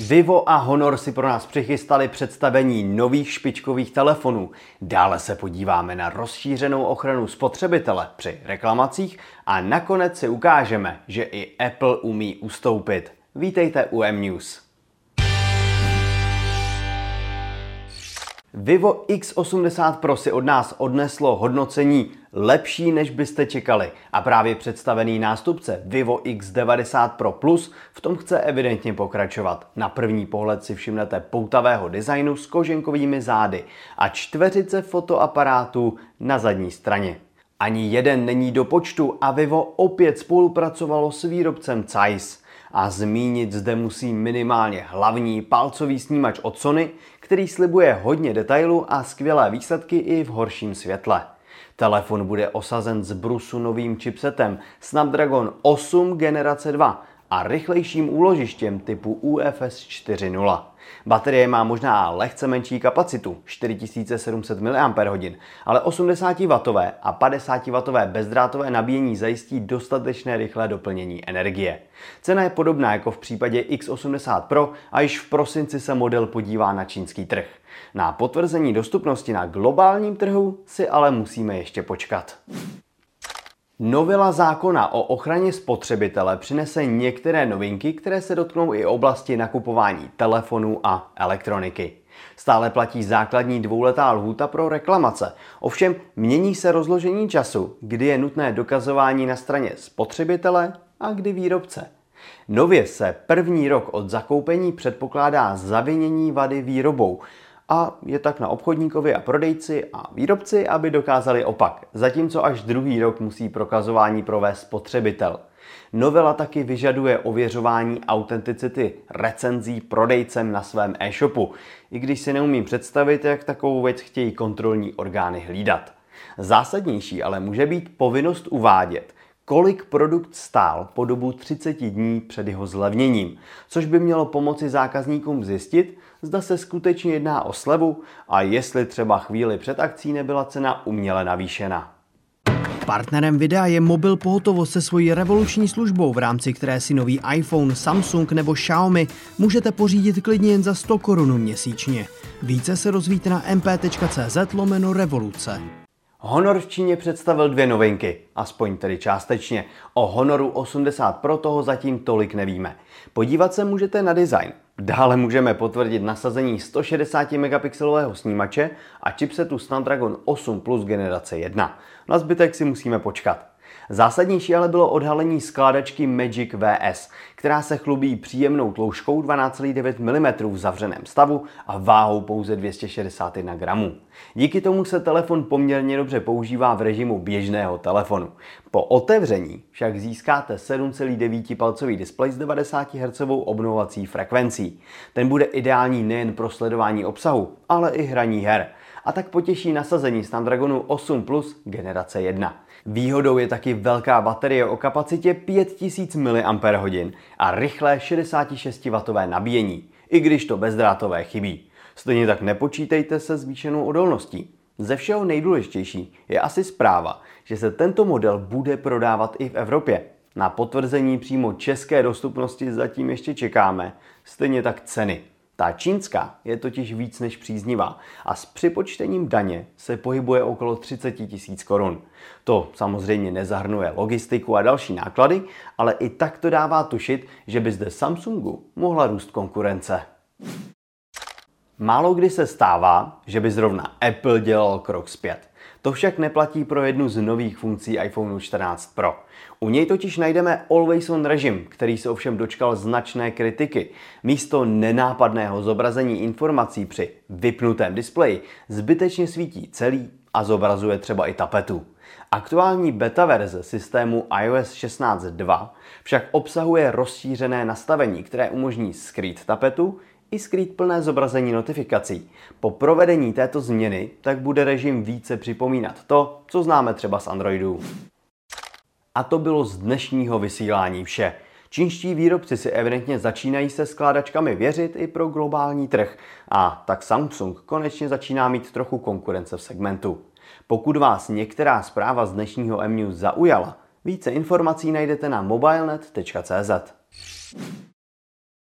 Vivo a Honor si pro nás přichystali představení nových špičkových telefonů. Dále se podíváme na rozšířenou ochranu spotřebitele při reklamacích a nakonec si ukážeme, že i Apple umí ustoupit. Vítejte u M-News. Vivo X80 Pro si od nás odneslo hodnocení lepší, než byste čekali. A právě představený nástupce Vivo X90 Pro Plus v tom chce evidentně pokračovat. Na první pohled si všimnete poutavého designu s koženkovými zády a čtveřice fotoaparátů na zadní straně. Ani jeden není do počtu a Vivo opět spolupracovalo s výrobcem Zeiss. A zmínit zde musí minimálně hlavní palcový snímač od Sony, který slibuje hodně detailů a skvělé výsledky i v horším světle. Telefon bude osazen z brusu novým chipsetem Snapdragon 8 generace 2 a rychlejším úložištěm typu UFS 4.0. Baterie má možná lehce menší kapacitu, 4700 mAh, ale 80W a 50W bezdrátové nabíjení zajistí dostatečné rychlé doplnění energie. Cena je podobná jako v případě X80 Pro a již v prosinci se model podívá na čínský trh. Na potvrzení dostupnosti na globálním trhu si ale musíme ještě počkat. Novela zákona o ochraně spotřebitele přinese některé novinky, které se dotknou i oblasti nakupování telefonů a elektroniky. Stále platí základní dvouletá lhůta pro reklamace. Ovšem mění se rozložení času, kdy je nutné dokazování na straně spotřebitele a kdy výrobce. Nově se první rok od zakoupení předpokládá zavinění vady výrobou, a je tak na obchodníkovi a prodejci a výrobci, aby dokázali opak, zatímco až druhý rok musí prokazování provést spotřebitel. Novela taky vyžaduje ověřování autenticity recenzí prodejcem na svém e-shopu, i když si neumím představit, jak takovou věc chtějí kontrolní orgány hlídat. Zásadnější ale může být povinnost uvádět, kolik produkt stál po dobu 30 dní před jeho zlevněním, což by mělo pomoci zákazníkům zjistit, zda se skutečně jedná o slevu a jestli třeba chvíli před akcí nebyla cena uměle navýšena. Partnerem videa je mobil pohotovost se svojí revoluční službou, v rámci které si nový iPhone, Samsung nebo Xiaomi můžete pořídit klidně jen za 100 korun měsíčně. Více se rozvíte na mp.cz lomeno revoluce. Honor v Číně představil dvě novinky, aspoň tedy částečně. O Honoru 80 Pro toho zatím tolik nevíme. Podívat se můžete na design. Dále můžeme potvrdit nasazení 160 megapixelového snímače a chipsetu Snapdragon 8 Plus generace 1. Na zbytek si musíme počkat. Zásadnější ale bylo odhalení skládačky Magic VS, která se chlubí příjemnou tloušťkou 12,9 mm v zavřeném stavu a váhou pouze 261 gramů. Díky tomu se telefon poměrně dobře používá v režimu běžného telefonu. Po otevření však získáte 7,9 palcový displej s 90 Hz obnovací frekvencí. Ten bude ideální nejen pro sledování obsahu, ale i hraní her a tak potěší nasazení Snapdragonu 8 Plus generace 1. Výhodou je taky velká baterie o kapacitě 5000 mAh a rychlé 66W nabíjení, i když to bezdrátové chybí. Stejně tak nepočítejte se zvýšenou odolností. Ze všeho nejdůležitější je asi zpráva, že se tento model bude prodávat i v Evropě. Na potvrzení přímo české dostupnosti zatím ještě čekáme, stejně tak ceny. Ta čínská je totiž víc než příznivá a s připočtením daně se pohybuje okolo 30 tisíc korun. To samozřejmě nezahrnuje logistiku a další náklady, ale i tak to dává tušit, že by zde Samsungu mohla růst konkurence. Málo kdy se stává, že by zrovna Apple dělal krok zpět. To však neplatí pro jednu z nových funkcí iPhone 14 Pro. U něj totiž najdeme Always On režim, který se ovšem dočkal značné kritiky. Místo nenápadného zobrazení informací při vypnutém displeji zbytečně svítí celý a zobrazuje třeba i tapetu. Aktuální beta verze systému iOS 16.2 však obsahuje rozšířené nastavení, které umožní skrýt tapetu i skrýt plné zobrazení notifikací. Po provedení této změny tak bude režim více připomínat to, co známe třeba z Androidu. A to bylo z dnešního vysílání vše. Čínští výrobci si evidentně začínají se skládačkami věřit i pro globální trh a tak Samsung konečně začíná mít trochu konkurence v segmentu. Pokud vás některá zpráva z dnešního MNews zaujala, více informací najdete na mobilenet.cz.